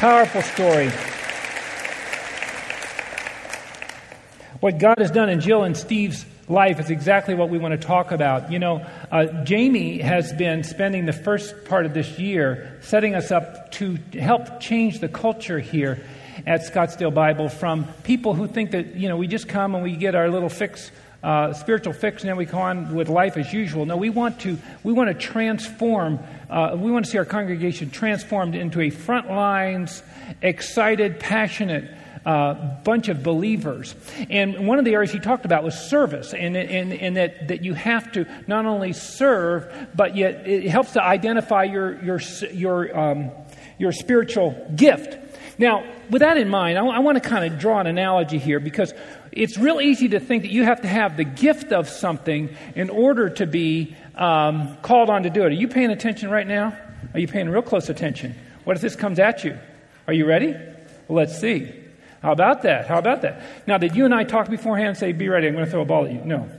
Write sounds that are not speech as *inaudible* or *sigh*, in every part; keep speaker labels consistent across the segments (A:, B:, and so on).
A: Powerful story. What God has done in Jill and Steve's life is exactly what we want to talk about. You know, uh, Jamie has been spending the first part of this year setting us up to help change the culture here at Scottsdale Bible from people who think that, you know, we just come and we get our little fix. Uh, spiritual fix, and then we go on with life as usual. No, we want to we want to transform. Uh, we want to see our congregation transformed into a front lines, excited, passionate uh, bunch of believers. And one of the areas he talked about was service, and, and, and that, that you have to not only serve, but yet it helps to identify your, your, your, um, your spiritual gift. Now, with that in mind, I want to kind of draw an analogy here because it's real easy to think that you have to have the gift of something in order to be um, called on to do it. Are you paying attention right now? Are you paying real close attention? What if this comes at you? Are you ready? Well, let's see. How about that? How about that? Now, did you and I talk beforehand and say, be ready, I'm going to throw a ball at you? No.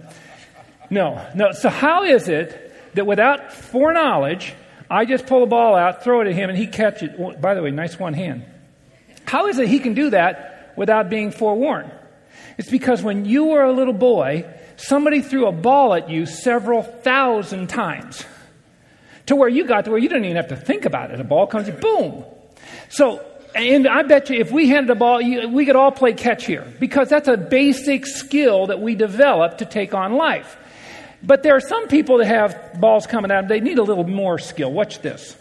A: No. No. So, how is it that without foreknowledge, I just pull a ball out, throw it at him, and he catches it? By the way, nice one hand. How is it he can do that without being forewarned? It's because when you were a little boy, somebody threw a ball at you several thousand times to where you got to where you didn't even have to think about it. A ball comes, boom. So and I bet you if we handed a ball, we could all play catch here because that's a basic skill that we develop to take on life. But there are some people that have balls coming at them, they need a little more skill. Watch this.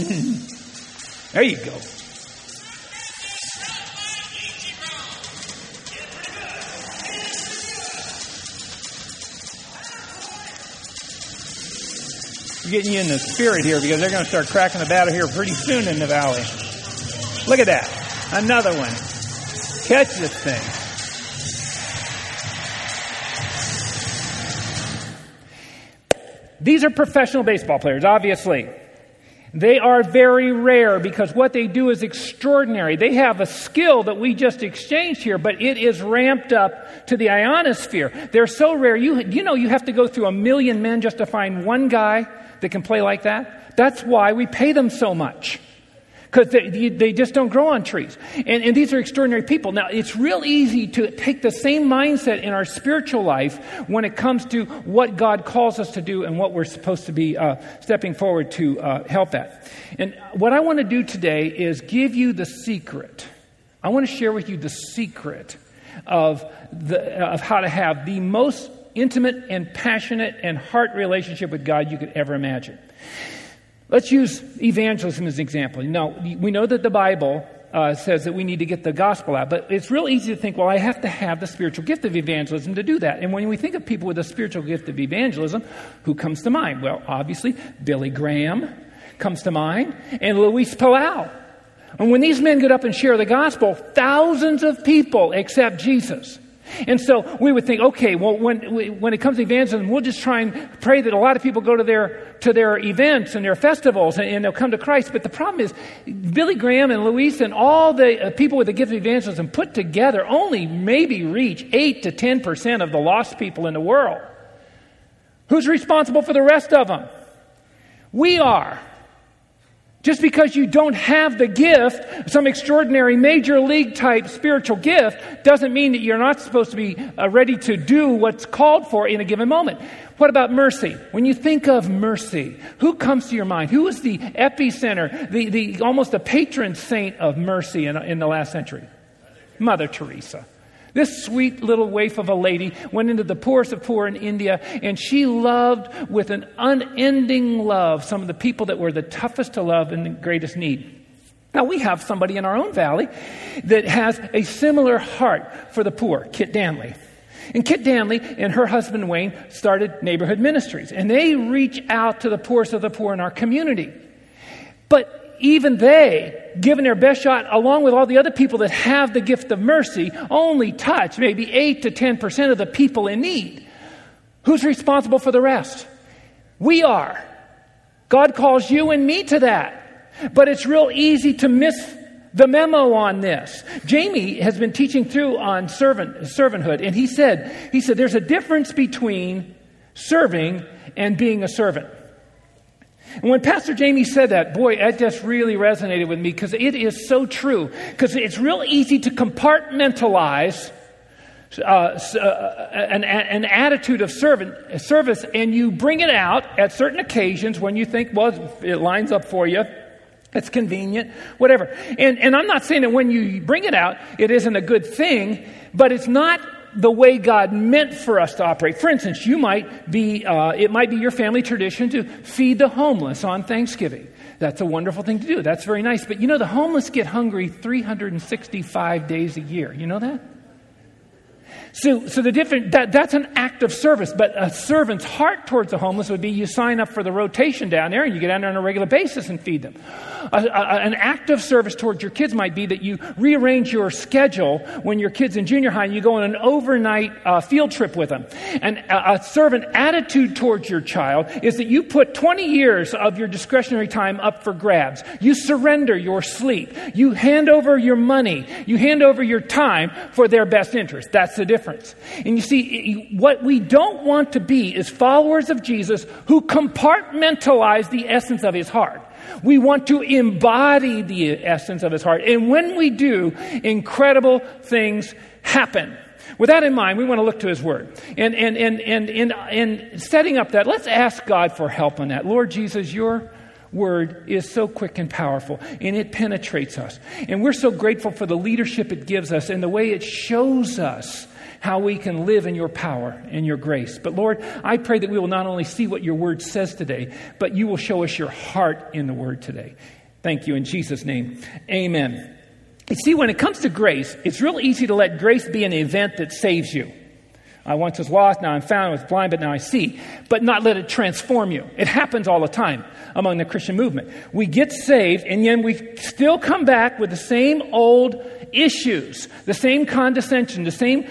A: *laughs* there you go. getting you in the spirit here because they're going to start cracking the battle here pretty soon in the valley. Look at that. Another one. Catch this thing. These are professional baseball players, obviously. They are very rare because what they do is extraordinary. They have a skill that we just exchanged here, but it is ramped up to the ionosphere. They're so rare. You, you know, you have to go through a million men just to find one guy that can play like that. That's why we pay them so much because they, they just don't grow on trees. And, and these are extraordinary people. Now, it's real easy to take the same mindset in our spiritual life when it comes to what God calls us to do and what we're supposed to be uh, stepping forward to uh, help at. And what I want to do today is give you the secret. I want to share with you the secret of, the, of how to have the most intimate and passionate and heart relationship with God you could ever imagine. Let's use evangelism as an example. Now, we know that the Bible uh, says that we need to get the gospel out, but it's real easy to think, well, I have to have the spiritual gift of evangelism to do that. And when we think of people with a spiritual gift of evangelism, who comes to mind? Well, obviously, Billy Graham comes to mind, and Luis Palau. And when these men get up and share the gospel, thousands of people accept Jesus. And so we would think, okay, well, when, when it comes to evangelism, we'll just try and pray that a lot of people go to their, to their events and their festivals and, and they'll come to Christ. But the problem is, Billy Graham and Luis and all the uh, people with the gift of evangelism put together only maybe reach 8 to 10% of the lost people in the world. Who's responsible for the rest of them? We are. Just because you don't have the gift, some extraordinary major league type spiritual gift, doesn't mean that you're not supposed to be uh, ready to do what's called for in a given moment. What about mercy? When you think of mercy, who comes to your mind? Who is the epicenter, the, the almost the patron saint of mercy in, in the last century? Mother Teresa. This sweet little waif of a lady went into the poorest of poor in India, and she loved with an unending love some of the people that were the toughest to love and the greatest need. Now, we have somebody in our own valley that has a similar heart for the poor, Kit Danley. And Kit Danley and her husband Wayne started neighborhood ministries, and they reach out to the poorest of the poor in our community. But even they, given their best shot, along with all the other people that have the gift of mercy, only touch maybe 8 to 10% of the people in need. Who's responsible for the rest? We are. God calls you and me to that. But it's real easy to miss the memo on this. Jamie has been teaching through on servant, servanthood, and he said, he said, there's a difference between serving and being a servant. And when Pastor Jamie said that, boy, that just really resonated with me because it is so true. Because it's real easy to compartmentalize uh, uh, an, an, attitude of servant, service, and you bring it out at certain occasions when you think, well, it lines up for you. It's convenient, whatever. And, and I'm not saying that when you bring it out, it isn't a good thing, but it's not the way God meant for us to operate. For instance, you might be, uh, it might be your family tradition to feed the homeless on Thanksgiving. That's a wonderful thing to do. That's very nice. But you know, the homeless get hungry 365 days a year. You know that? So, so the different, that, that's an act of service, but a servant's heart towards the homeless would be you sign up for the rotation down there and you get down there on a regular basis and feed them. A, a, an act of service towards your kids might be that you rearrange your schedule when your kid's in junior high and you go on an overnight uh, field trip with them. And a, a servant attitude towards your child is that you put 20 years of your discretionary time up for grabs. You surrender your sleep. You hand over your money. You hand over your time for their best interest. That's the difference difference. And you see, what we don't want to be is followers of Jesus who compartmentalize the essence of his heart. We want to embody the essence of his heart. And when we do, incredible things happen. With that in mind, we want to look to His Word. And, and, and, and, and, and setting up that, let's ask God for help on that. Lord Jesus, your word is so quick and powerful, and it penetrates us. And we're so grateful for the leadership it gives us and the way it shows us how we can live in your power and your grace. But Lord, I pray that we will not only see what your word says today, but you will show us your heart in the word today. Thank you in Jesus' name. Amen. You see, when it comes to grace, it's real easy to let grace be an event that saves you. I once was lost, now I'm found, I was blind, but now I see. But not let it transform you. It happens all the time among the Christian movement. We get saved, and then we still come back with the same old issues, the same condescension, the same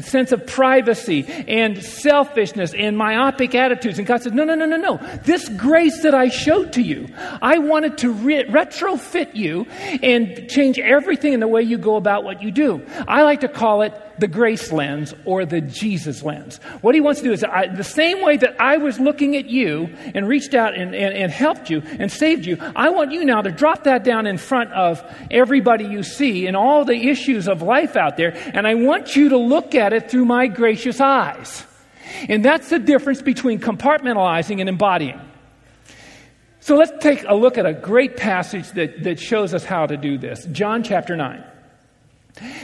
A: sense of privacy and selfishness and myopic attitudes. And God says, No, no, no, no, no. This grace that I showed to you, I wanted to re- retrofit you and change everything in the way you go about what you do. I like to call it the grace lens or the Jesus lens. What he wants to do is I, the same way that I was looking at you and reached out and, and, and helped you and saved you, I want you now to drop that down in front of everybody you see and all the issues of life out there, and I want you to look at it through my gracious eyes. And that's the difference between compartmentalizing and embodying. So let's take a look at a great passage that, that shows us how to do this. John chapter 9.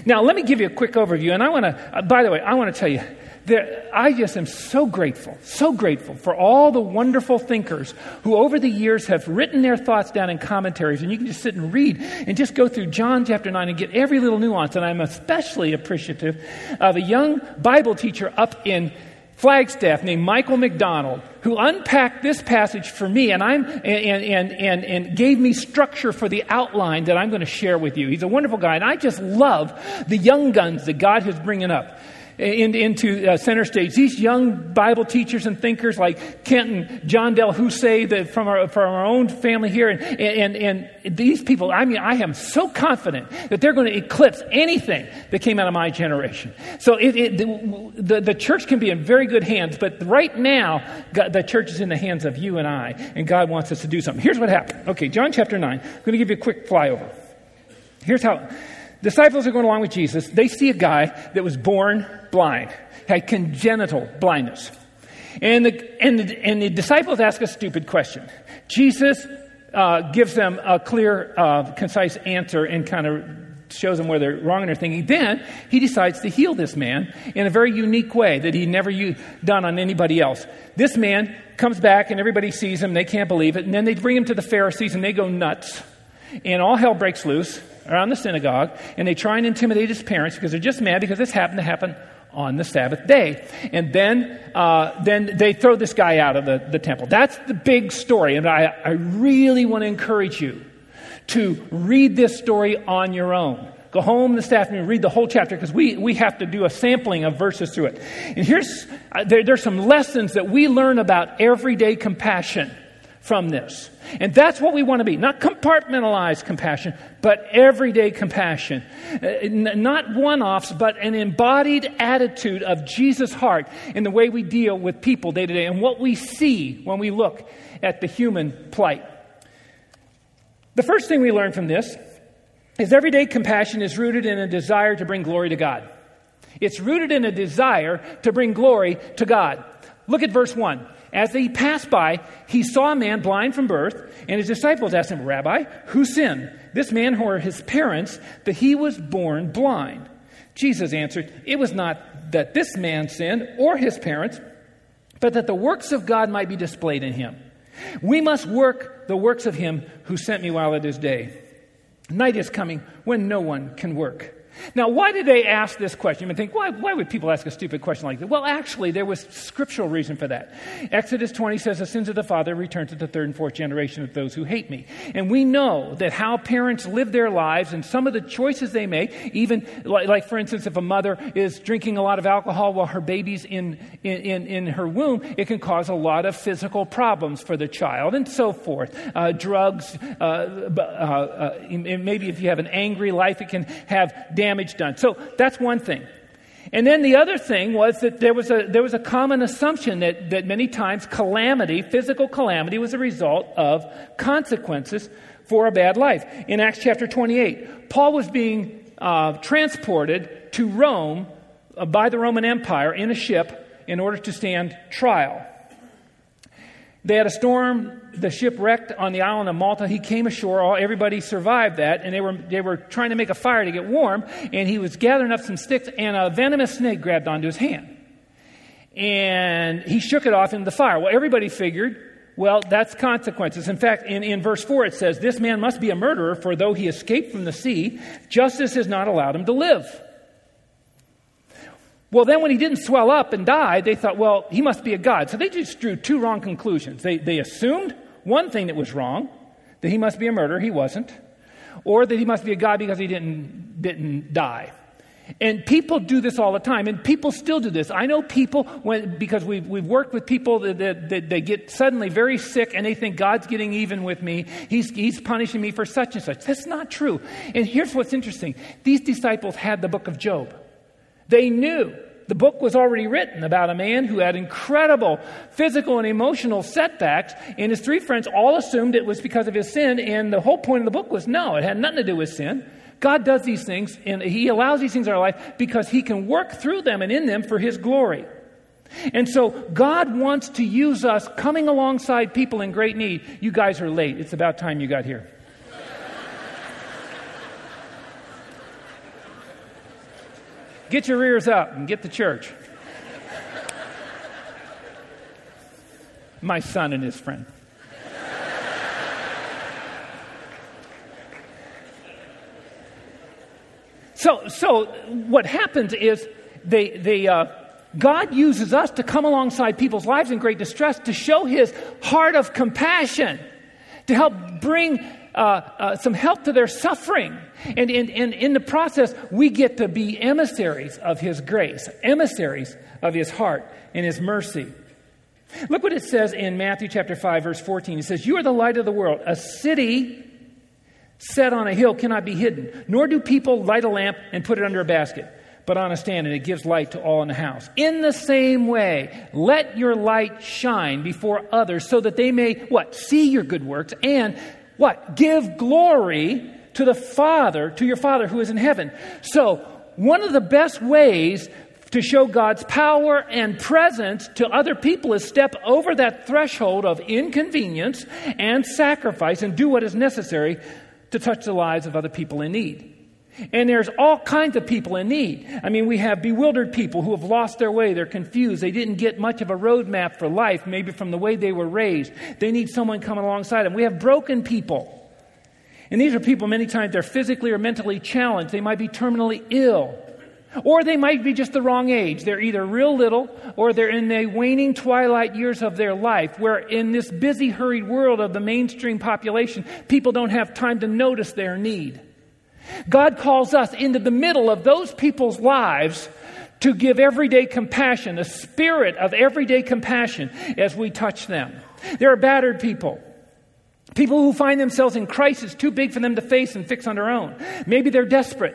A: Now, let me give you a quick overview. And I want to, uh, by the way, I want to tell you that I just am so grateful, so grateful for all the wonderful thinkers who over the years have written their thoughts down in commentaries. And you can just sit and read and just go through John chapter 9 and get every little nuance. And I'm especially appreciative of a young Bible teacher up in Flagstaff named Michael McDonald, who unpacked this passage for me and, I'm, and, and, and, and gave me structure for the outline that I'm going to share with you. He's a wonderful guy, and I just love the young guns that God is bringing up in, into uh, center stage. These young Bible teachers and thinkers like Kenton, John Del Husse from, our, from our own family here, and, and, and these people, I mean, I am so confident that they're going to eclipse anything that came out of my generation. So it, it, the, the, the, church can be in very good hands, but right now, God, the church is in the hands of you and I, and God wants us to do something. Here's what happened. Okay, John chapter 9. I'm going to give you a quick flyover. Here's how disciples are going along with Jesus. They see a guy that was born blind, had congenital blindness. And the, and the, and the disciples ask a stupid question. Jesus uh, gives them a clear, uh, concise answer and kind of shows them where they're wrong in their thinking. Then he decides to heal this man in a very unique way that he never done on anybody else. This man comes back and everybody sees him. They can't believe it. And then they bring him to the Pharisees and they go nuts. And all hell breaks loose around the synagogue. And they try and intimidate his parents because they're just mad because this happened to happen on the Sabbath day. And then, uh, then they throw this guy out of the, the temple. That's the big story. And I, I really want to encourage you to read this story on your own. Go home this afternoon, read the whole chapter because we, we have to do a sampling of verses through it. And here's, uh, there, there's some lessons that we learn about everyday compassion from this. And that's what we want to be. Not compartmentalized compassion, but everyday compassion. Uh, not one offs, but an embodied attitude of Jesus' heart in the way we deal with people day to day and what we see when we look at the human plight. The first thing we learn from this is everyday compassion is rooted in a desire to bring glory to God. It's rooted in a desire to bring glory to God. Look at verse 1. As he passed by, he saw a man blind from birth, and his disciples asked him, Rabbi, who sinned, this man or his parents, that he was born blind? Jesus answered, It was not that this man sinned or his parents, but that the works of God might be displayed in him. We must work the works of him who sent me while it is day. Night is coming when no one can work. Now, why did they ask this question? You might think, why, why would people ask a stupid question like that? Well, actually, there was scriptural reason for that. Exodus 20 says, The sins of the father return to the third and fourth generation of those who hate me. And we know that how parents live their lives and some of the choices they make, even like, like for instance, if a mother is drinking a lot of alcohol while her baby's in, in, in, in her womb, it can cause a lot of physical problems for the child and so forth. Uh, drugs, uh, uh, uh maybe if you have an angry life, it can have damage damage done. So that's one thing. And then the other thing was that there was a, there was a common assumption that, that many times calamity, physical calamity, was a result of consequences for a bad life. In Acts chapter 28, Paul was being uh, transported to Rome uh, by the Roman Empire in a ship in order to stand trial. They had a storm. The ship wrecked on the island of Malta. He came ashore. All, everybody survived that. And they were, they were trying to make a fire to get warm. And he was gathering up some sticks, and a venomous snake grabbed onto his hand. And he shook it off into the fire. Well, everybody figured, well, that's consequences. In fact, in, in verse 4, it says, This man must be a murderer, for though he escaped from the sea, justice has not allowed him to live. Well, then when he didn't swell up and die, they thought, well, he must be a god. So they just drew two wrong conclusions. They, they assumed one thing that was wrong, that he must be a murderer, he wasn't, or that he must be a god because he didn't, didn't die. And people do this all the time, and people still do this. I know people, when, because we've, we've worked with people that, that, that they get suddenly very sick and they think God's getting even with me. He's, he's punishing me for such and such. That's not true. And here's what's interesting these disciples had the book of Job. They knew the book was already written about a man who had incredible physical and emotional setbacks, and his three friends all assumed it was because of his sin, and the whole point of the book was no, it had nothing to do with sin. God does these things, and He allows these things in our life because He can work through them and in them for His glory. And so God wants to use us coming alongside people in great need. You guys are late. It's about time you got here. Get your ears up and get to church. My son and his friend. So, so what happens is they, they, uh, God uses us to come alongside people's lives in great distress to show his heart of compassion, to help bring uh, uh, some help to their suffering. And, and, and in the process, we get to be emissaries of His grace, emissaries of His heart and His mercy. Look what it says in Matthew chapter 5, verse 14. It says, You are the light of the world. A city set on a hill cannot be hidden, nor do people light a lamp and put it under a basket, but on a stand, and it gives light to all in the house. In the same way, let your light shine before others so that they may, what? See your good works and what? Give glory to the Father, to your Father who is in heaven. So, one of the best ways to show God's power and presence to other people is step over that threshold of inconvenience and sacrifice and do what is necessary to touch the lives of other people in need. And there's all kinds of people in need. I mean, we have bewildered people who have lost their way. They're confused. They didn't get much of a roadmap for life, maybe from the way they were raised. They need someone coming alongside them. We have broken people. And these are people, many times, they're physically or mentally challenged. They might be terminally ill. Or they might be just the wrong age. They're either real little or they're in the waning twilight years of their life, where in this busy, hurried world of the mainstream population, people don't have time to notice their need. God calls us into the middle of those people's lives to give everyday compassion, a spirit of everyday compassion as we touch them. There are battered people. People who find themselves in crisis too big for them to face and fix on their own. Maybe they're desperate.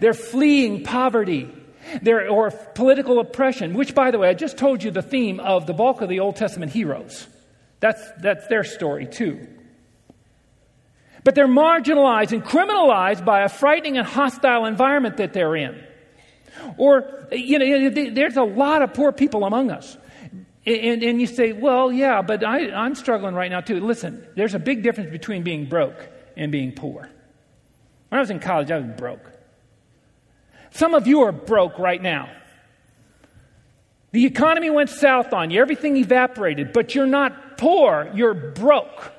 A: They're fleeing poverty they're, or political oppression, which, by the way, I just told you the theme of the bulk of the Old Testament heroes. That's, that's their story, too. But they're marginalized and criminalized by a frightening and hostile environment that they're in. Or, you know, there's a lot of poor people among us. And, and you say, well, yeah, but I, I'm struggling right now too. Listen, there's a big difference between being broke and being poor. When I was in college, I was broke. Some of you are broke right now. The economy went south on you, everything evaporated, but you're not poor, you're broke.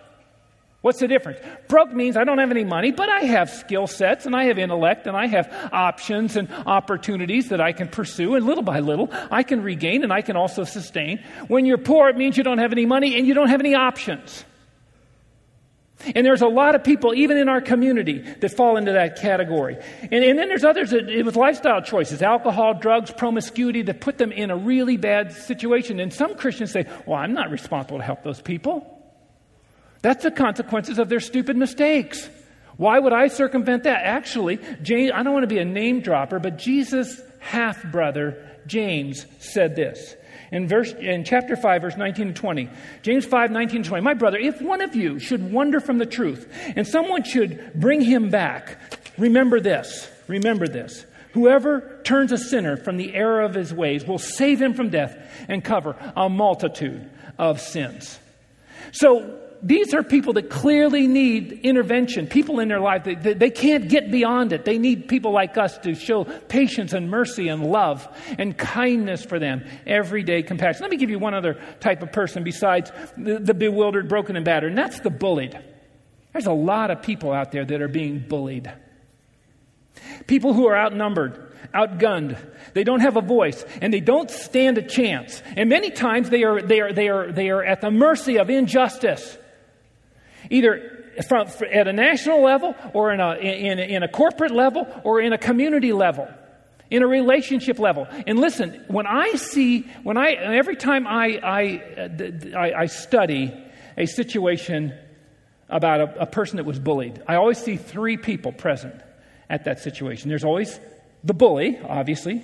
A: What's the difference? Broke means I don't have any money, but I have skill sets and I have intellect and I have options and opportunities that I can pursue, and little by little I can regain and I can also sustain. When you're poor, it means you don't have any money and you don't have any options. And there's a lot of people, even in our community, that fall into that category. And, and then there's others that, with lifestyle choices, alcohol, drugs, promiscuity, that put them in a really bad situation. And some Christians say, well, I'm not responsible to help those people. That's the consequences of their stupid mistakes. Why would I circumvent that? Actually, James, I don't want to be a name dropper, but Jesus' half brother, James, said this. In, verse, in chapter 5, verse 19 and 20, James 5, 19 and 20, my brother, if one of you should wander from the truth and someone should bring him back, remember this, remember this. Whoever turns a sinner from the error of his ways will save him from death and cover a multitude of sins. So these are people that clearly need intervention, people in their life. They, they, can't get beyond it. They need people like us to show patience and mercy and love and kindness for them, everyday compassion. Let me give you one other type of person besides the, the bewildered, broken, and battered, and that's the bullied. There's a lot of people out there that are being bullied. People who are outnumbered, outgunned. They don't have a voice and they don't stand a chance. And many times they are, they are, they are, they are at the mercy of injustice either from, at a national level or in a, in, in a corporate level or in a community level in a relationship level. And listen, when I see, when I, every time I, I, I, I study a situation about a, a, person that was bullied, I always see three people present at that situation. There's always the bully, obviously,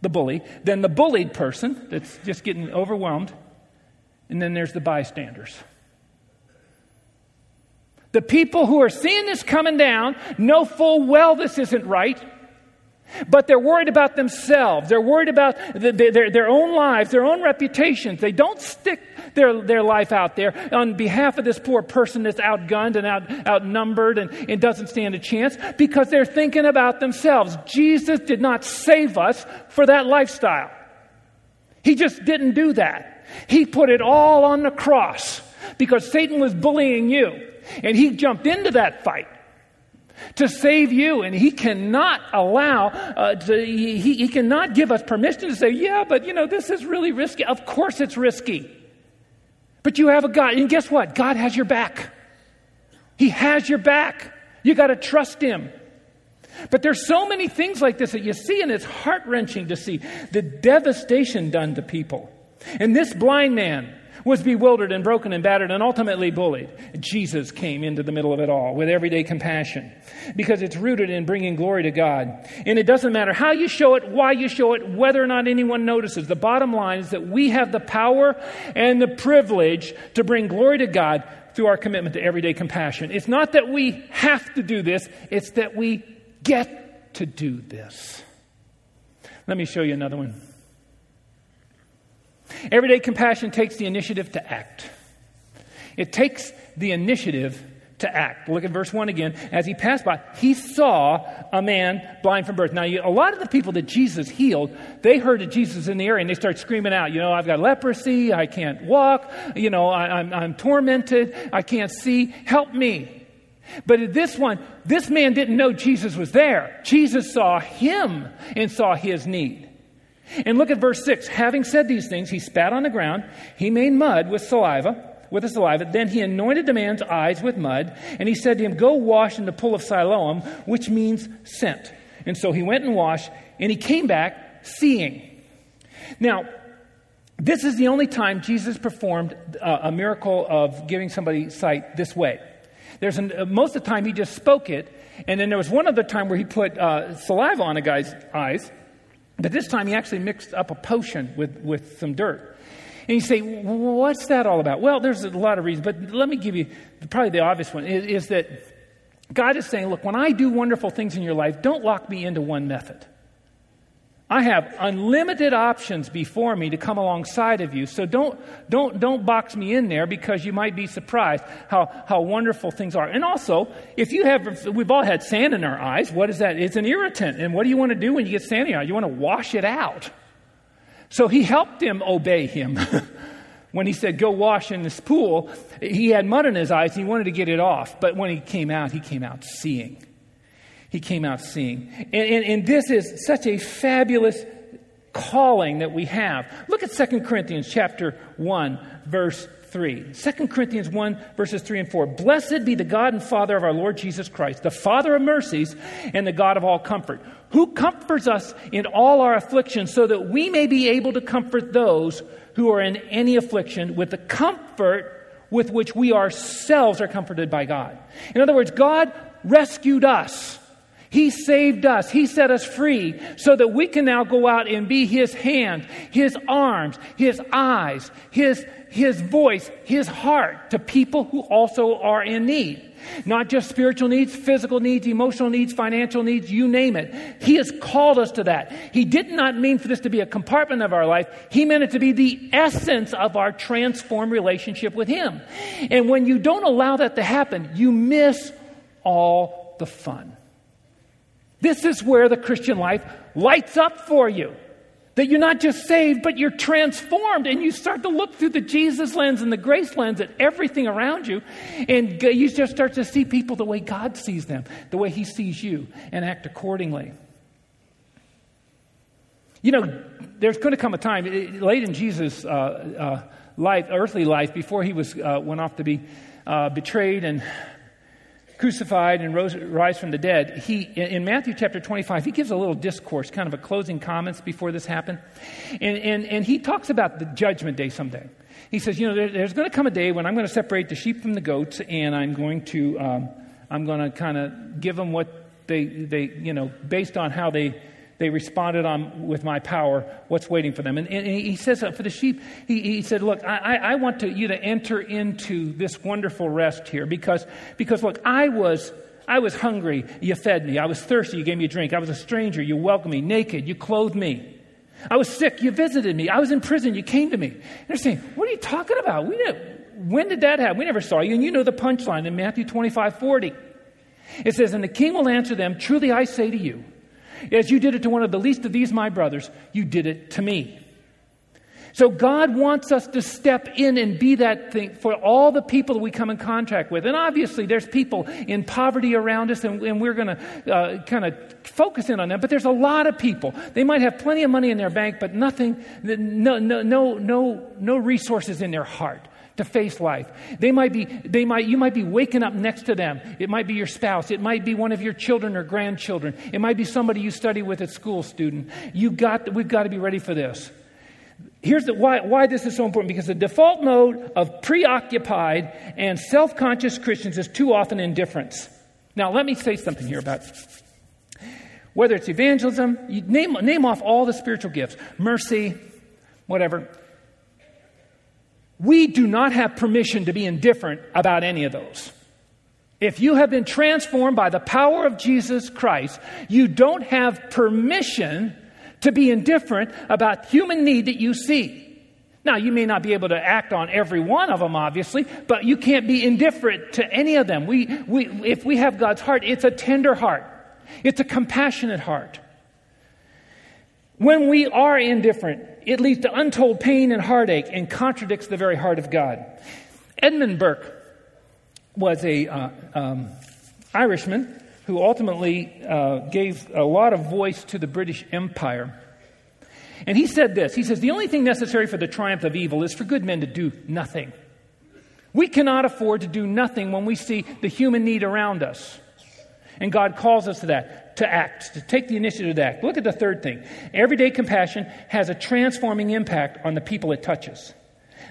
A: the bully, then the bullied person that's just getting overwhelmed, and then there's the bystanders. The people who are seeing this coming down know full well this isn't right. But they're worried about themselves. They're worried about the, their, their own lives, their own reputations. They don't stick their, their life out there on behalf of this poor person that's outgunned and out, outnumbered and, and doesn't stand a chance because they're thinking about themselves. Jesus did not save us for that lifestyle. He just didn't do that. He put it all on the cross because Satan was bullying you. And he jumped into that fight to save you. And he cannot allow, uh, to, he, he cannot give us permission to say, yeah, but you know, this is really risky. Of course it's risky. But you have a God. And guess what? God has your back. He has your back. You got to trust him. But there's so many things like this that you see, and it's heart wrenching to see the devastation done to people. And this blind man, was bewildered and broken and battered and ultimately bullied. Jesus came into the middle of it all with everyday compassion because it's rooted in bringing glory to God. And it doesn't matter how you show it, why you show it, whether or not anyone notices. The bottom line is that we have the power and the privilege to bring glory to God through our commitment to everyday compassion. It's not that we have to do this, it's that we get to do this. Let me show you another one. Everyday compassion takes the initiative to act. It takes the initiative to act. Look at verse 1 again. As he passed by, he saw a man blind from birth. Now, you, a lot of the people that Jesus healed, they heard that Jesus in the area and they start screaming out, you know, I've got leprosy, I can't walk, you know, I, I'm, I'm tormented, I can't see, help me. But this one, this man didn't know Jesus was there. Jesus saw him and saw his need. And look at verse 6. Having said these things, he spat on the ground, he made mud with saliva, with the saliva. Then he anointed the man's eyes with mud, and he said to him, Go wash in the pool of Siloam, which means sent. And so he went and washed, and he came back seeing. Now, This is the only time Jesus performed uh, a miracle of giving somebody sight this way. There's an, uh, most of the time he just spoke it, and then there was one other time where he put uh, saliva on a guy's eyes, but this time he actually mixed up a potion with, with some dirt. And you say, what's that all about? Well, there's a lot of reasons, but let me give you probably the obvious one is, is that God is saying, look, when I do wonderful things in your life, don't lock me into one method. I have unlimited options before me to come alongside of you. So don't, don't, don't box me in there because you might be surprised how, how wonderful things are. And also, if you have, we've all had sand in our eyes. What is that? It's an irritant. And what do you want to do when you get sand in your eyes? You want to wash it out. So he helped him obey him. *laughs* when he said, Go wash in this pool, he had mud in his eyes. He wanted to get it off. But when he came out, he came out seeing. He came out seeing. And, and, and this is such a fabulous calling that we have. Look at 2 Corinthians chapter 1, verse 3. 2 Corinthians 1, verses 3 and 4. Blessed be the God and Father of our Lord Jesus Christ, the Father of mercies and the God of all comfort, who comforts us in all our afflictions so that we may be able to comfort those who are in any affliction with the comfort with which we ourselves are comforted by God. In other words, God rescued us. He saved us. He set us free so that we can now go out and be His hand, His arms, His eyes, His, his voice, His heart to people who also are in need. Not just spiritual needs, physical needs, emotional needs, financial needs, you name it. He has called us to that. He did not mean for this to be a compartment of our life. He meant it to be the essence of our transformed relationship with Him. And when you don't allow that to happen, you miss all the fun. This is where the Christian life lights up for you. That you're not just saved, but you're transformed and you start to look through the Jesus lens and the grace lens at everything around you. And you just start to see people the way God sees them, the way He sees you, and act accordingly. You know, there's going to come a time, late in Jesus' uh, uh, life, earthly life, before he was, uh, went off to be uh, betrayed and crucified and rose, rise from the dead, he, in Matthew chapter 25, he gives a little discourse, kind of a closing comments before this happened. And, and, and he talks about the judgment day someday. He says, you know, there, there's going to come a day when I'm going to separate the sheep from the goats and I'm going to, um, I'm going to kind of give them what they, they, you know, based on how they, they responded on with my power what's waiting for them? And, and he says for the sheep he, he said look I, I want to, you to enter into this wonderful rest here because because look i was i was hungry. You fed me. I was thirsty. You gave me a drink. I was a stranger. You welcomed me. Naked. You clothed me. I was sick. You visited me. I was in prison. You came to me. And they're saying what are you talking about? We didn't, when did that happen? We never saw you. And you know the punchline in matthew 25 40 it says and the king will answer them truly i say to you as you did it to one of the least of these, my brothers, you did it to me. So God wants us to step in and be that thing for all the people that we come in contact with. And obviously, there's people in poverty around us, and, and we're going to uh, kind of focus in on them. But there's a lot of people. They might have plenty of money in their bank, but nothing, no, no, no, no, no resources in their heart to face life. They might be, they might, you might be waking up next to them. It might be your spouse. It might be one of your children or grandchildren. It might be somebody you study with at school student. You got, we've got to be ready for this. Here's the, why, why this is so important because the default mode of preoccupied and self conscious Christians is too often indifference. Now, let me say something here about whether it's evangelism, name, name off all the spiritual gifts mercy, whatever. We do not have permission to be indifferent about any of those. If you have been transformed by the power of Jesus Christ, you don't have permission to be indifferent about human need that you see. Now, you may not be able to act on every one of them, obviously, but you can't be indifferent to any of them. We, we, if we have God's heart, it's a tender heart, it's a compassionate heart. When we are indifferent, it leads to untold pain and heartache and contradicts the very heart of God. Edmund Burke was a uh, um, Irishman who ultimately uh, gave a lot of voice to the British Empire. And he said this He says, The only thing necessary for the triumph of evil is for good men to do nothing. We cannot afford to do nothing when we see the human need around us. And God calls us to that. To act, to take the initiative to act. Look at the third thing. Everyday compassion has a transforming impact on the people it touches.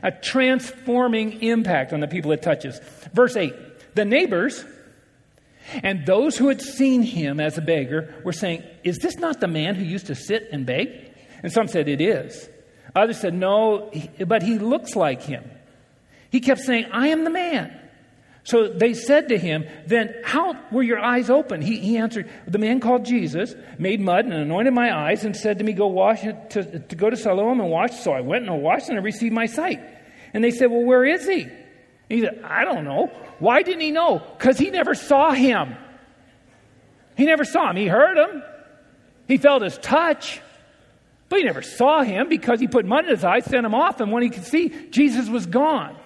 A: A transforming impact on the people it touches. Verse 8 The neighbors and those who had seen him as a beggar were saying, Is this not the man who used to sit and beg? And some said, It is. Others said, No, but he looks like him. He kept saying, I am the man. So they said to him, Then how were your eyes open? He, he answered, The man called Jesus made mud and anointed my eyes and said to me, Go wash it to, to go to Siloam and wash. So I went and I washed and I received my sight. And they said, Well, where is he? And he said, I don't know. Why didn't he know? Because he never saw him. He never saw him. He heard him. He felt his touch. But he never saw him because he put mud in his eyes, sent him off, and when he could see, Jesus was gone.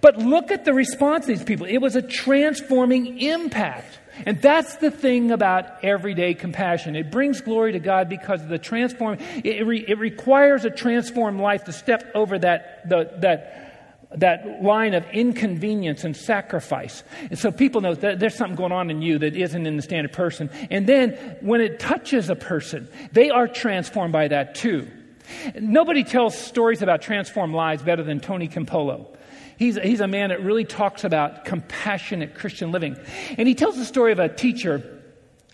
A: But look at the response of these people. It was a transforming impact. And that's the thing about everyday compassion. It brings glory to God because of the transform. It, re, it requires a transformed life to step over that, the, that, that line of inconvenience and sacrifice. And so people know that there's something going on in you that isn't in the standard person. And then when it touches a person, they are transformed by that too. Nobody tells stories about transformed lives better than Tony Campolo. He's, he's a man that really talks about compassionate Christian living. And he tells the story of a teacher.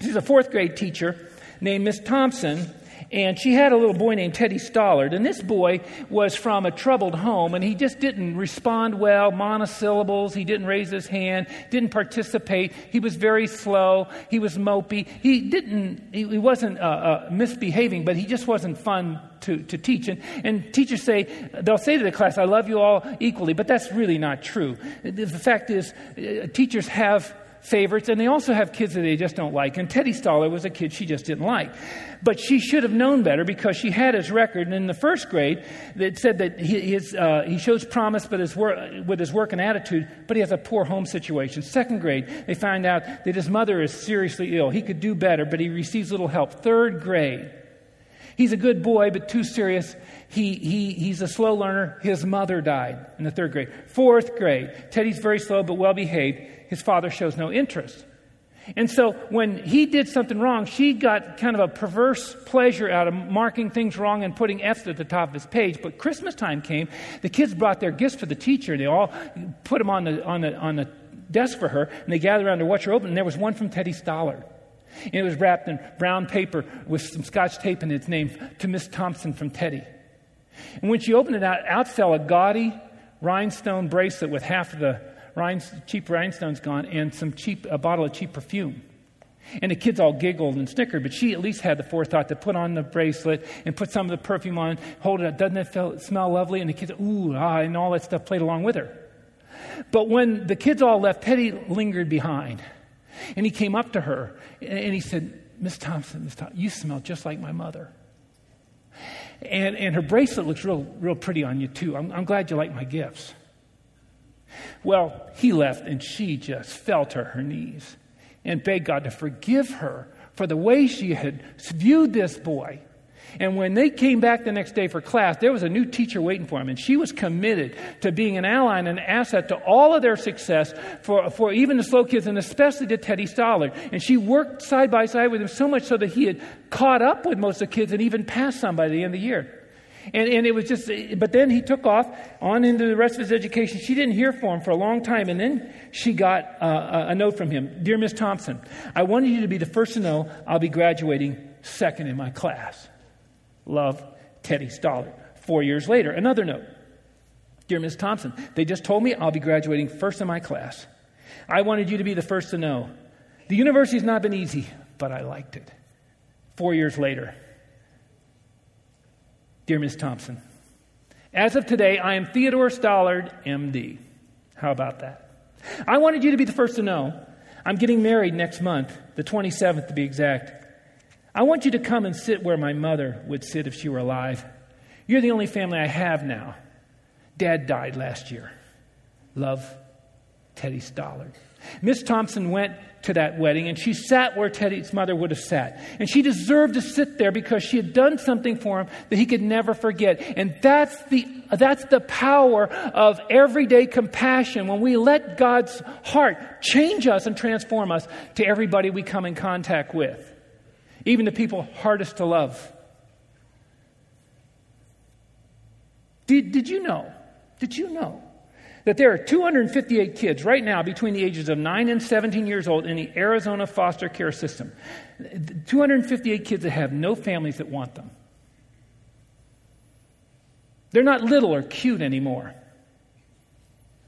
A: She's a fourth grade teacher named Miss Thompson. And she had a little boy named Teddy Stollard. And this boy was from a troubled home, and he just didn't respond well, monosyllables. He didn't raise his hand, didn't participate. He was very slow. He was mopey. He didn't, he, he wasn't uh, uh, misbehaving, but he just wasn't fun to, to teach. And, and teachers say, they'll say to the class, I love you all equally, but that's really not true. The fact is, uh, teachers have favorites, and they also have kids that they just don't like. And Teddy Stoller was a kid she just didn't like. But she should have known better because she had his record. And in the first grade, it said that he, his, uh, he shows promise but his work, with his work and attitude, but he has a poor home situation. Second grade, they find out that his mother is seriously ill. He could do better, but he receives little help. Third grade, He's a good boy, but too serious. He, he, he's a slow learner. His mother died in the third grade. Fourth grade, Teddy's very slow but well behaved. His father shows no interest. And so when he did something wrong, she got kind of a perverse pleasure out of marking things wrong and putting F's at the top of his page. But Christmas time came, the kids brought their gifts for the teacher. And they all put them on the, on the, on the desk for her, and they gathered around to watch her open, and there was one from Teddy Stollard. And it was wrapped in brown paper with some scotch tape in its name to Miss Thompson from Teddy. And when she opened it out, out fell a gaudy rhinestone bracelet with half of the cheap rhinestones gone and some cheap, a bottle of cheap perfume. And the kids all giggled and snickered, but she at least had the forethought to put on the bracelet and put some of the perfume on, hold it up. Doesn't it feel, smell lovely? And the kids, ooh, ah, and all that stuff played along with her. But when the kids all left, Teddy lingered behind. And he came up to her and he said, Miss Thompson, Miss Thompson, you smell just like my mother. And, and her bracelet looks real, real pretty on you, too. I'm, I'm glad you like my gifts. Well, he left and she just fell to her knees and begged God to forgive her for the way she had viewed this boy and when they came back the next day for class, there was a new teacher waiting for them. And she was committed to being an ally and an asset to all of their success for, for even the slow kids and especially to Teddy Stollard. And she worked side by side with him so much so that he had caught up with most of the kids and even passed some by the end of the year. And, and it was just, but then he took off on into the rest of his education. She didn't hear from him for a long time. And then she got uh, a note from him Dear Miss Thompson, I wanted you to be the first to know I'll be graduating second in my class. Love, Teddy Stollard. Four years later, another note. Dear Miss Thompson, they just told me I'll be graduating first in my class. I wanted you to be the first to know. The university's not been easy, but I liked it. Four years later. Dear Ms. Thompson, as of today, I am Theodore Stollard, MD. How about that? I wanted you to be the first to know. I'm getting married next month, the 27th to be exact. I want you to come and sit where my mother would sit if she were alive. You're the only family I have now. Dad died last year. Love, Teddy Stollard. Miss Thompson went to that wedding and she sat where Teddy's mother would have sat. And she deserved to sit there because she had done something for him that he could never forget. And that's the that's the power of everyday compassion when we let God's heart change us and transform us to everybody we come in contact with, even the people hardest to love. Did, did you know? Did you know that there are 258 kids right now between the ages of 9 and 17 years old in the Arizona foster care system? 258 kids that have no families that want them. They're not little or cute anymore.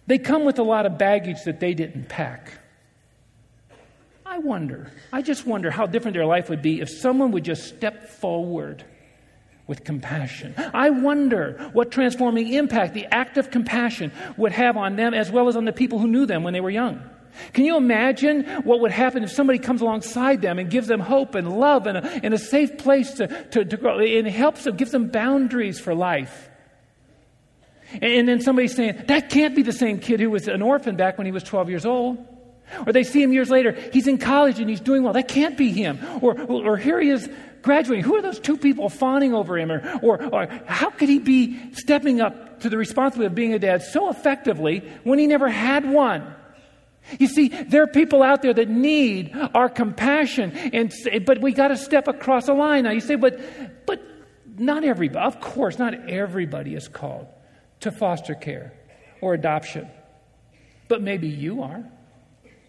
A: They come with a lot of baggage that they didn't pack. I wonder, I just wonder how different their life would be if someone would just step forward with compassion. I wonder what transforming impact the act of compassion would have on them as well as on the people who knew them when they were young. Can you imagine what would happen if somebody comes alongside them and gives them hope and love and a, and a safe place to, to, to grow and helps them, gives them boundaries for life? And then somebody's saying, that can't be the same kid who was an orphan back when he was 12 years old. Or they see him years later, he's in college and he's doing well. That can't be him. Or, or here he is graduating. Who are those two people fawning over him? Or, or, or how could he be stepping up to the responsibility of being a dad so effectively when he never had one? You see, there are people out there that need our compassion, and, but we got to step across a line. Now you say, but, but not everybody, of course, not everybody is called to foster care or adoption. But maybe you are.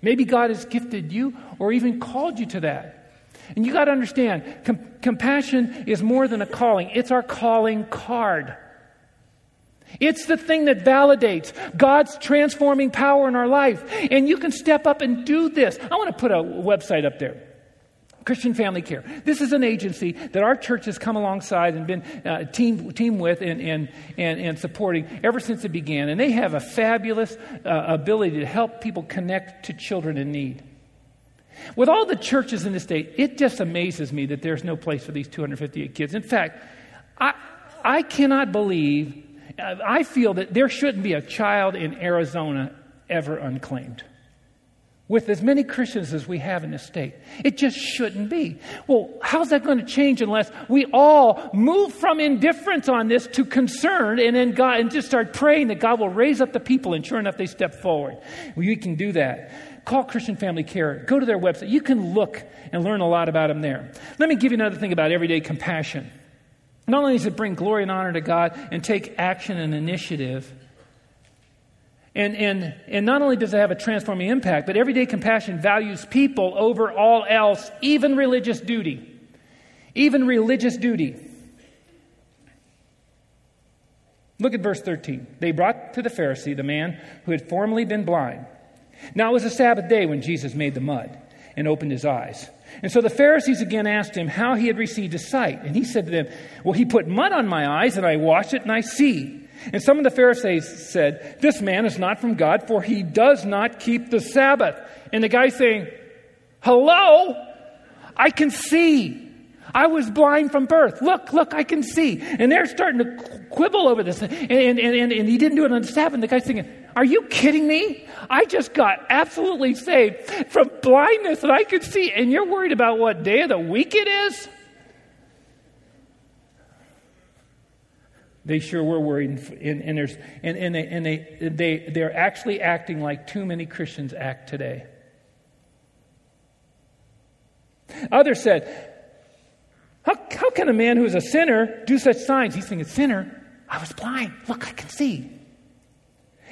A: Maybe God has gifted you or even called you to that. And you got to understand, com- compassion is more than a calling, it's our calling card. It's the thing that validates God's transforming power in our life. And you can step up and do this. I want to put a website up there. Christian Family Care. This is an agency that our church has come alongside and been uh, team, team with and, and, and, and, supporting ever since it began. And they have a fabulous uh, ability to help people connect to children in need. With all the churches in the state, it just amazes me that there's no place for these 258 kids. In fact, I, I cannot believe, I feel that there shouldn't be a child in Arizona ever unclaimed with as many Christians as we have in the state. It just shouldn't be. Well, how's that going to change unless we all move from indifference on this to concern and then God and just start praying that God will raise up the people and sure enough they step forward. You can do that. Call Christian Family Care. Go to their website. You can look and learn a lot about them there. Let me give you another thing about everyday compassion. Not only does it bring glory and honor to God and take action and initiative, and, and, and not only does it have a transforming impact, but everyday compassion values people over all else, even religious duty. Even religious duty. Look at verse 13. They brought to the Pharisee the man who had formerly been blind. Now it was a Sabbath day when Jesus made the mud and opened his eyes. And so the Pharisees again asked him how he had received his sight. And he said to them, Well, he put mud on my eyes, and I washed it, and I see. And some of the Pharisees said, This man is not from God, for he does not keep the Sabbath. And the guy's saying, Hello? I can see. I was blind from birth. Look, look, I can see. And they're starting to quibble over this. And, and, and, and he didn't do it on the Sabbath. And the guy's thinking, Are you kidding me? I just got absolutely saved from blindness and I could see. And you're worried about what day of the week it is? They sure were worried, and, and, there's, and, and, they, and they, they, they're actually acting like too many Christians act today. Others said, how, how can a man who is a sinner do such signs? He's thinking, Sinner? I was blind. Look, I can see.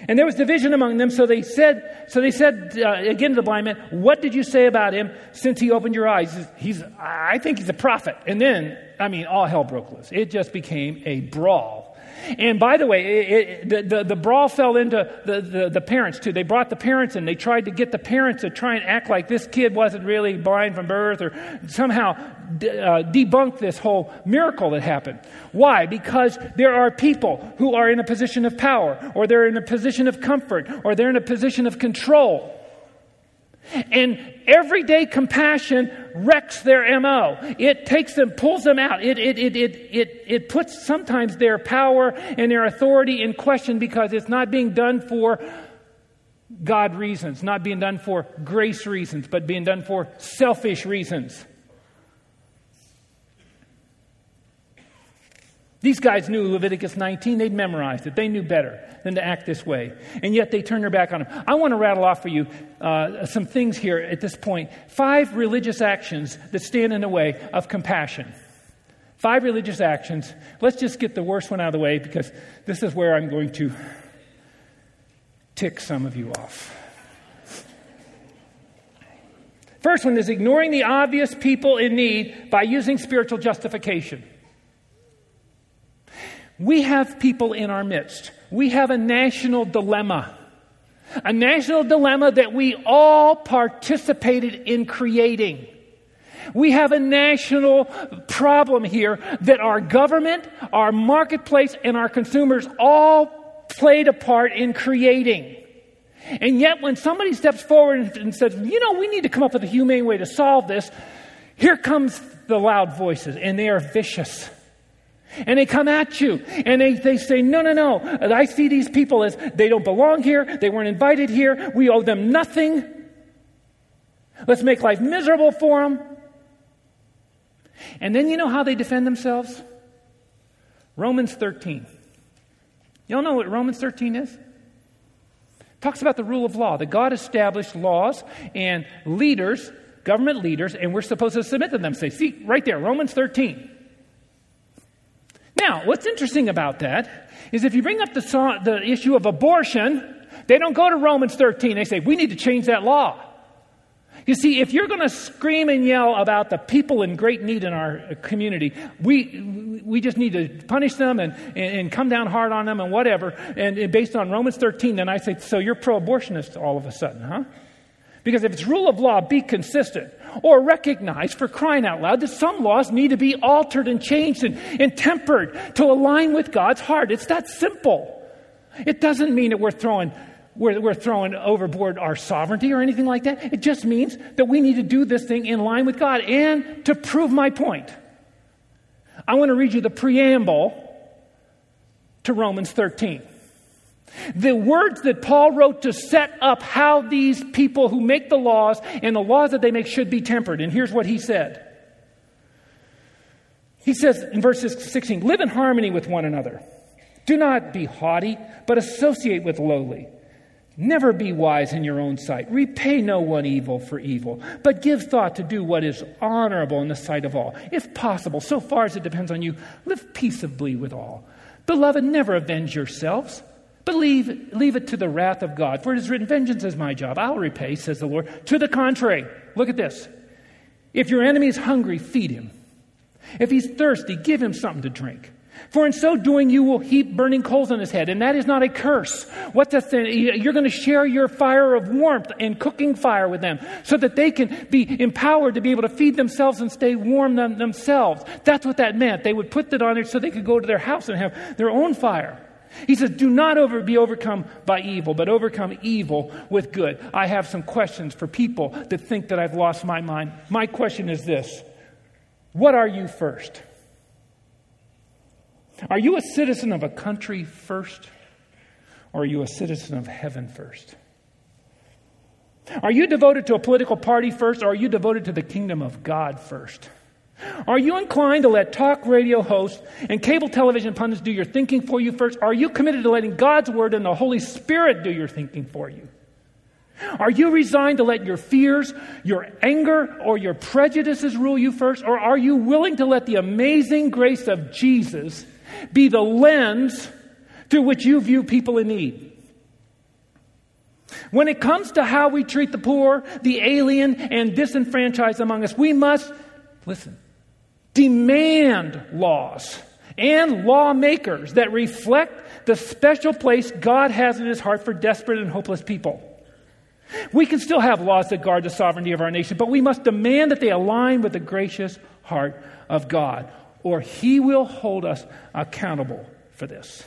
A: And there was division among them, so they said, so they said uh, again to the blind man, What did you say about him since he opened your eyes? He's, he's, I think he's a prophet. And then, I mean, all hell broke loose. It just became a brawl and by the way, it, it, the, the, the, brawl fell into the, the, the, parents too. They brought the parents in. They tried to get the parents to try and act like this kid wasn't really blind from birth or somehow de- uh, debunk this whole miracle that happened. Why? Because there are people who are in a position of power or they're in a position of comfort or they're in a position of control and everyday compassion wrecks their MO. It takes them, pulls them out. It, it, it, it, it, it puts sometimes their power and their authority in question because it's not being done for God reasons, not being done for grace reasons, but being done for selfish reasons. These guys knew Leviticus 19. They'd memorized it. They knew better than to act this way. And yet they turned their back on him. I want to rattle off for you uh, some things here at this point. Five religious actions that stand in the way of compassion. Five religious actions. Let's just get the worst one out of the way because this is where I'm going to tick some of you off. First one is ignoring the obvious people in need by using spiritual justification. We have people in our midst. We have a national dilemma. A national dilemma that we all participated in creating. We have a national problem here that our government, our marketplace, and our consumers all played a part in creating. And yet, when somebody steps forward and says, you know, we need to come up with a humane way to solve this, here comes the loud voices, and they are vicious. And they come at you and they, they say, No, no, no. I see these people as they don't belong here. They weren't invited here. We owe them nothing. Let's make life miserable for them. And then you know how they defend themselves? Romans 13. Y'all know what Romans 13 is? It talks about the rule of law, that God established laws and leaders, government leaders, and we're supposed to submit to them. Say, see, right there, Romans 13. Now, what's interesting about that is if you bring up the, the issue of abortion, they don't go to Romans 13. They say, we need to change that law. You see, if you're going to scream and yell about the people in great need in our community, we, we just need to punish them and, and, and come down hard on them and whatever. And, and based on Romans 13, then I say, so you're pro abortionist all of a sudden, huh? Because if it's rule of law, be consistent. Or recognize, for crying out loud, that some laws need to be altered and changed and, and tempered to align with God's heart. It's that simple. It doesn't mean that we're throwing we're, we're throwing overboard our sovereignty or anything like that. It just means that we need to do this thing in line with God. And to prove my point, I want to read you the preamble to Romans 13. The words that Paul wrote to set up how these people who make the laws and the laws that they make should be tempered. And here's what he said. He says in verse 16, live in harmony with one another. Do not be haughty, but associate with lowly. Never be wise in your own sight. Repay no one evil for evil, but give thought to do what is honorable in the sight of all. If possible, so far as it depends on you, live peaceably with all. Beloved, never avenge yourselves, but leave, leave it to the wrath of God. For it is written, Vengeance is my job. I'll repay, says the Lord. To the contrary, look at this. If your enemy is hungry, feed him. If he's thirsty, give him something to drink. For in so doing, you will heap burning coals on his head, and that is not a curse. What does you're going to share your fire of warmth and cooking fire with them, so that they can be empowered to be able to feed themselves and stay warm them, themselves. That's what that meant. They would put that on there so they could go to their house and have their own fire. He says, "Do not over, be overcome by evil, but overcome evil with good." I have some questions for people that think that I've lost my mind. My question is this: What are you first? Are you a citizen of a country first? Or are you a citizen of heaven first? Are you devoted to a political party first, or are you devoted to the kingdom of God first? Are you inclined to let talk radio hosts and cable television pundits do your thinking for you first? Are you committed to letting God's word and the Holy Spirit do your thinking for you? Are you resigned to let your fears, your anger, or your prejudices rule you first? Or are you willing to let the amazing grace of Jesus be the lens through which you view people in need. When it comes to how we treat the poor, the alien, and disenfranchised among us, we must, listen, demand laws and lawmakers that reflect the special place God has in his heart for desperate and hopeless people. We can still have laws that guard the sovereignty of our nation, but we must demand that they align with the gracious heart of God or he will hold us accountable for this.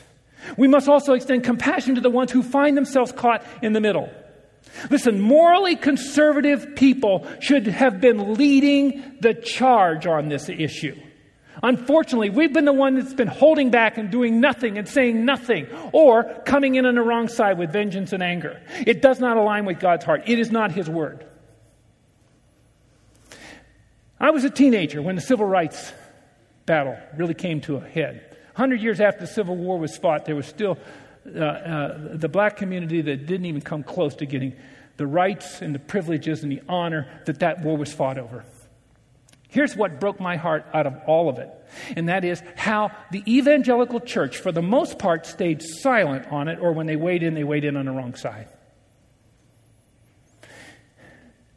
A: We must also extend compassion to the ones who find themselves caught in the middle. Listen, morally conservative people should have been leading the charge on this issue. Unfortunately, we've been the one that's been holding back and doing nothing and saying nothing or coming in on the wrong side with vengeance and anger. It does not align with God's heart. It is not His word. I was a teenager when the civil rights battle really came to a head. 100 years after the Civil War was fought, there was still uh, uh, the black community that didn't even come close to getting the rights and the privileges and the honor that that war was fought over. Here's what broke my heart out of all of it, and that is how the evangelical church, for the most part, stayed silent on it, or when they weighed in, they weighed in on the wrong side.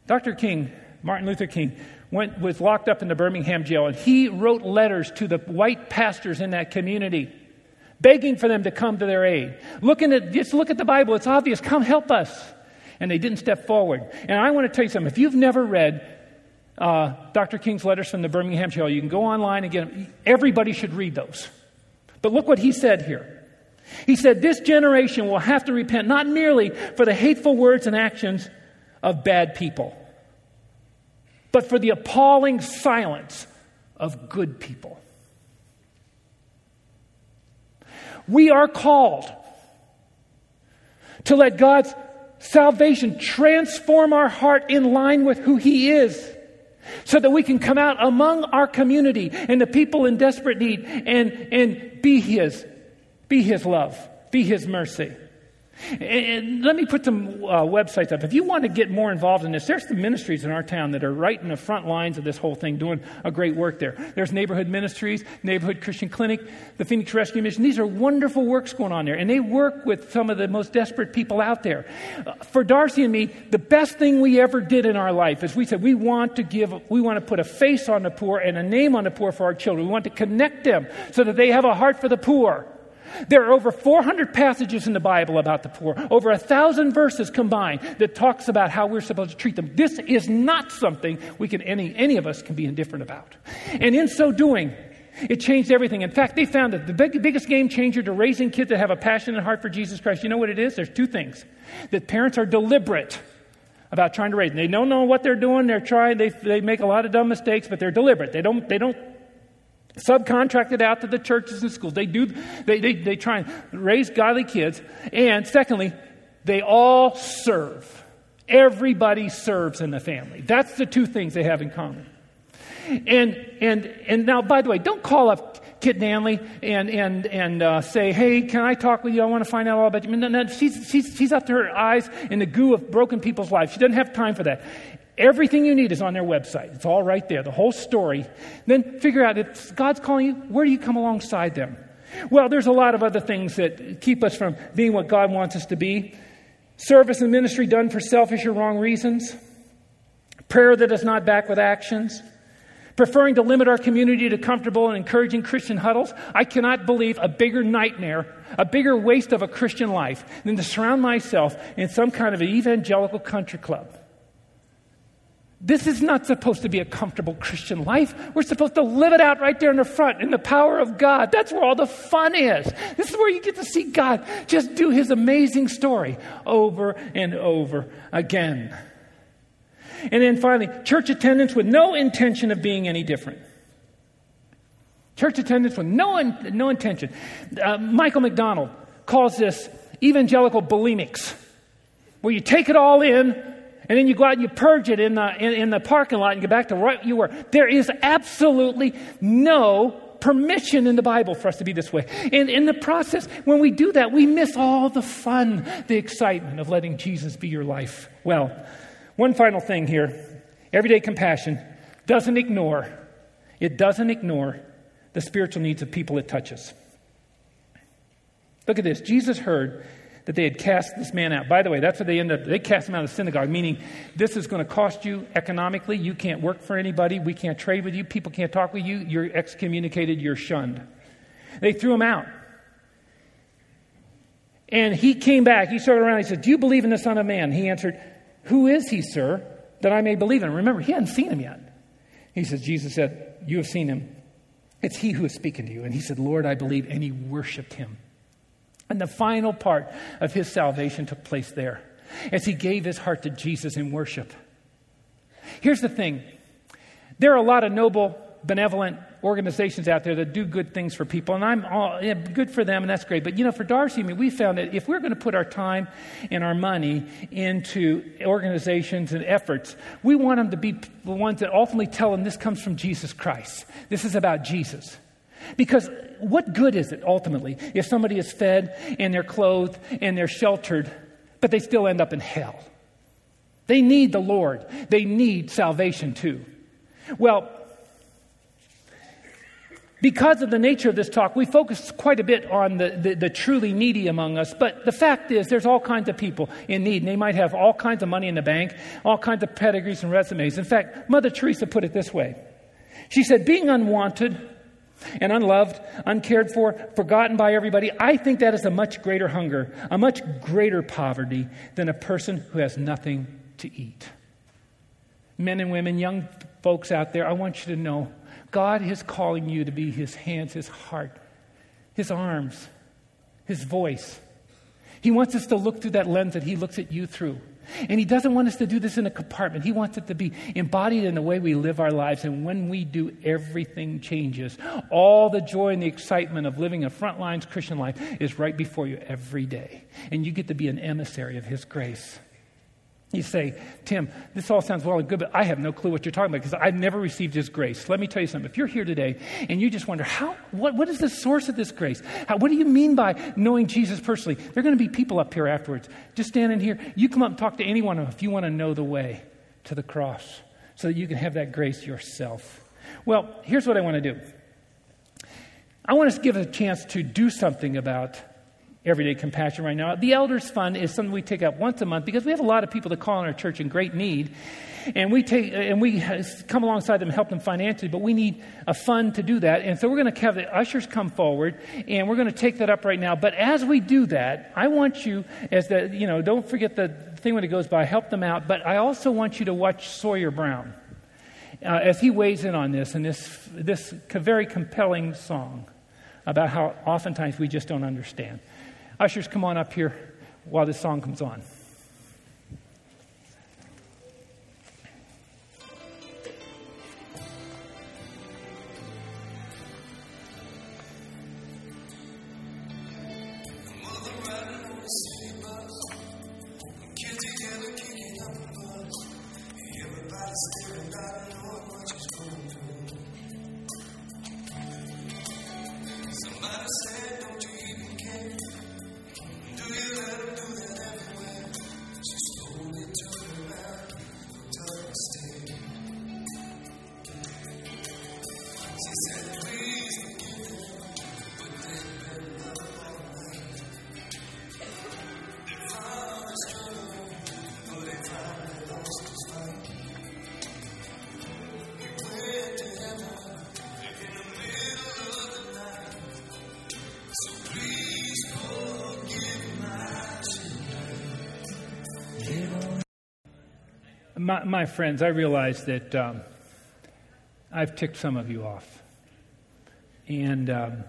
A: Dr. King, Martin Luther King, went, was locked up in the Birmingham jail, and he wrote letters to the white pastors in that community, begging for them to come to their aid. Looking at, just look at the Bible, it's obvious, come help us. And they didn't step forward. And I want to tell you something. If you've never read uh, Dr. King's letters from the Birmingham jail. You can go online and get them. Everybody should read those. But look what he said here. He said, This generation will have to repent not merely for the hateful words and actions of bad people, but for the appalling silence of good people. We are called to let God's salvation transform our heart in line with who He is so that we can come out among our community and the people in desperate need and, and be His, be His love, be His mercy. And let me put some uh, websites up. If you want to get more involved in this, there's the ministries in our town that are right in the front lines of this whole thing doing a great work there. There's Neighborhood Ministries, Neighborhood Christian Clinic, the Phoenix Rescue Mission. These are wonderful works going on there, and they work with some of the most desperate people out there. Uh, for Darcy and me, the best thing we ever did in our life is we said we want to give, we want to put a face on the poor and a name on the poor for our children. We want to connect them so that they have a heart for the poor. There are over 400 passages in the Bible about the poor, over a thousand verses combined that talks about how we're supposed to treat them. This is not something we can any any of us can be indifferent about. And in so doing, it changed everything. In fact, they found that the big, biggest game changer to raising kids that have a passion and heart for Jesus Christ, you know what it is? There's two things. That parents are deliberate about trying to raise them. They don't know what they're doing. They're trying, they, they make a lot of dumb mistakes, but they're deliberate. They don't, they don't subcontracted out to the churches and schools. They do, they, they, they try and raise godly kids. And secondly, they all serve. Everybody serves in the family. That's the two things they have in common. And, and, and now, by the way, don't call up Kit Danley and, and, and uh, say, hey, can I talk with you? I want to find out all about you. No, no, she's, she's, she's up to her eyes in the goo of broken people's lives. She doesn't have time for that. Everything you need is on their website. It's all right there, the whole story. Then figure out if God's calling you, where do you come alongside them? Well, there's a lot of other things that keep us from being what God wants us to be. Service and ministry done for selfish or wrong reasons. Prayer that is not backed with actions. Preferring to limit our community to comfortable and encouraging Christian huddles. I cannot believe a bigger nightmare, a bigger waste of a Christian life than to surround myself in some kind of an evangelical country club. This is not supposed to be a comfortable Christian life. We're supposed to live it out right there in the front in the power of God. That's where all the fun is. This is where you get to see God just do his amazing story over and over again. And then finally, church attendance with no intention of being any different. Church attendance with no, in, no intention. Uh, Michael McDonald calls this evangelical bulimics, where you take it all in and then you go out and you purge it in the, in, in the parking lot and get back to what you were. There is absolutely no permission in the Bible for us to be this way. And in the process, when we do that, we miss all the fun, the excitement of letting Jesus be your life. Well, one final thing here everyday compassion doesn't ignore, it doesn't ignore the spiritual needs of people it touches. Look at this. Jesus heard that they had cast this man out. By the way, that's what they ended up. They cast him out of the synagogue, meaning this is going to cost you economically. You can't work for anybody. We can't trade with you. People can't talk with you. You're excommunicated. You're shunned. They threw him out. And he came back. He started around. He said, Do you believe in the Son of Man? He answered, Who is he, sir, that I may believe in him? Remember, he hadn't seen him yet. He says, Jesus said, You have seen him. It's he who is speaking to you. And he said, Lord, I believe. And he worshiped him. And the final part of his salvation took place there as he gave his heart to Jesus in worship. Here's the thing there are a lot of noble, benevolent organizations out there that do good things for people, and I'm all yeah, good for them, and that's great. But you know, for Darcy, I mean, we found that if we're going to put our time and our money into organizations and efforts, we want them to be the ones that ultimately tell them this comes from Jesus Christ. This is about Jesus. Because what good is it ultimately if somebody is fed and they're clothed and they're sheltered, but they still end up in hell? They need the Lord, they need salvation too. Well, because of the nature of this talk, we focus quite a bit on the, the, the, truly needy among us. But the fact is, there's all kinds of people in need, and they might have all kinds of money in the bank, all kinds of pedigrees and resumes. In fact, Mother Teresa put it this way She said, Being unwanted and unloved, uncared for, forgotten by everybody, I think that is a much greater hunger, a much greater poverty than a person who has nothing to eat. Men and women, young folks out there, I want you to know God is calling you to be his hands, his heart, his arms, his voice. He wants us to look through that lens that he looks at you through. And he doesn't want us to do this in a compartment. He wants it to be embodied in the way we live our lives. And when we do, everything changes. All the joy and the excitement of living a frontlines Christian life is right before you every day. And you get to be an emissary of his grace. You say, Tim, this all sounds well and good, but I have no clue what you're talking about because I've never received His grace. Let me tell you something. If you're here today and you just wonder, how, what, what is the source of this grace? How, what do you mean by knowing Jesus personally? There are going to be people up here afterwards. Just stand in here. You come up and talk to anyone if you want to know the way to the cross so that you can have that grace yourself. Well, here's what I want to do I want us to give a chance to do something about Everyday Compassion right now. The Elders Fund is something we take up once a month because we have a lot of people that call in our church in great need, and we take and we come alongside them and help them financially. But we need a fund to do that, and so we're going to have the ushers come forward, and we're going to take that up right now. But as we do that, I want you, as the you know, don't forget the thing when it goes by, help them out. But I also want you to watch Sawyer Brown uh, as he weighs in on this and this this very compelling song about how oftentimes we just don't understand. Ushers, come on up here while this song comes on. My, my friends, I realize that um, I've ticked some of you off. And um,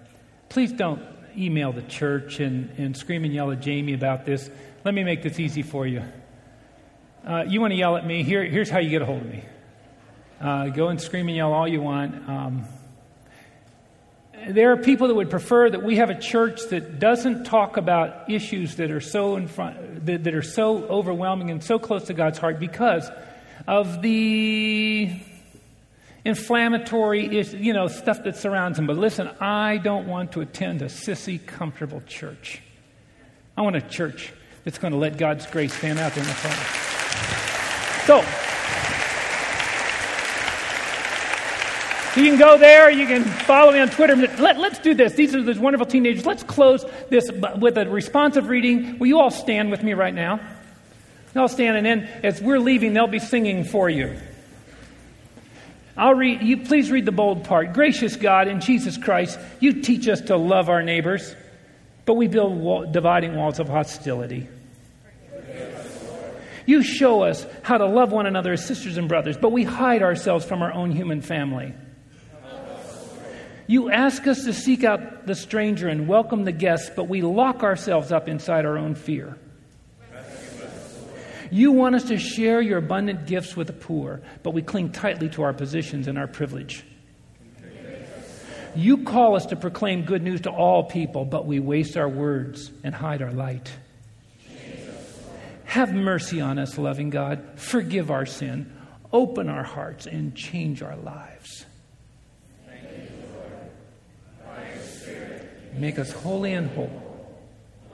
A: please don't email the church and, and scream and yell at Jamie about this. Let me make this easy for you. Uh, you want to yell at me? Here, here's how you get a hold of me. Uh, go and scream and yell all you want. Um, there are people that would prefer that we have a church that doesn't talk about issues that are so in front, that, that are so overwhelming and so close to God's heart because of the inflammatory, you know, stuff that surrounds them. But listen, I don't want to attend a sissy, comfortable church. I want a church that's going to let God's grace stand out there in the front. So, you can go there. You can follow me on Twitter. Let, us do this. These are these wonderful teenagers. Let's close this with a responsive reading. Will you all stand with me right now? They'll stand, and then as we're leaving, they'll be singing for you. I'll read, you please read the bold part. Gracious God, in Jesus Christ, you teach us to love our neighbors, but we build wall, dividing walls of hostility. You show us how to love one another as sisters and brothers, but we hide ourselves from our own human family. You ask us to seek out the stranger and welcome the guest, but we lock ourselves up inside our own fear. You want us to share your abundant gifts with the poor, but we cling tightly to our positions and our privilege. You call us to proclaim good news to all people, but we waste our words and hide our light. Have mercy on us, loving God. Forgive our sin. Open our hearts and change our lives. Make us holy and whole,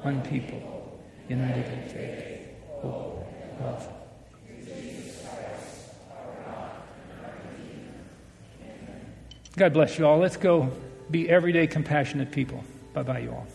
A: one people, united in faith, hope, love. God bless you all. Let's go be everyday compassionate people. Bye bye, you all.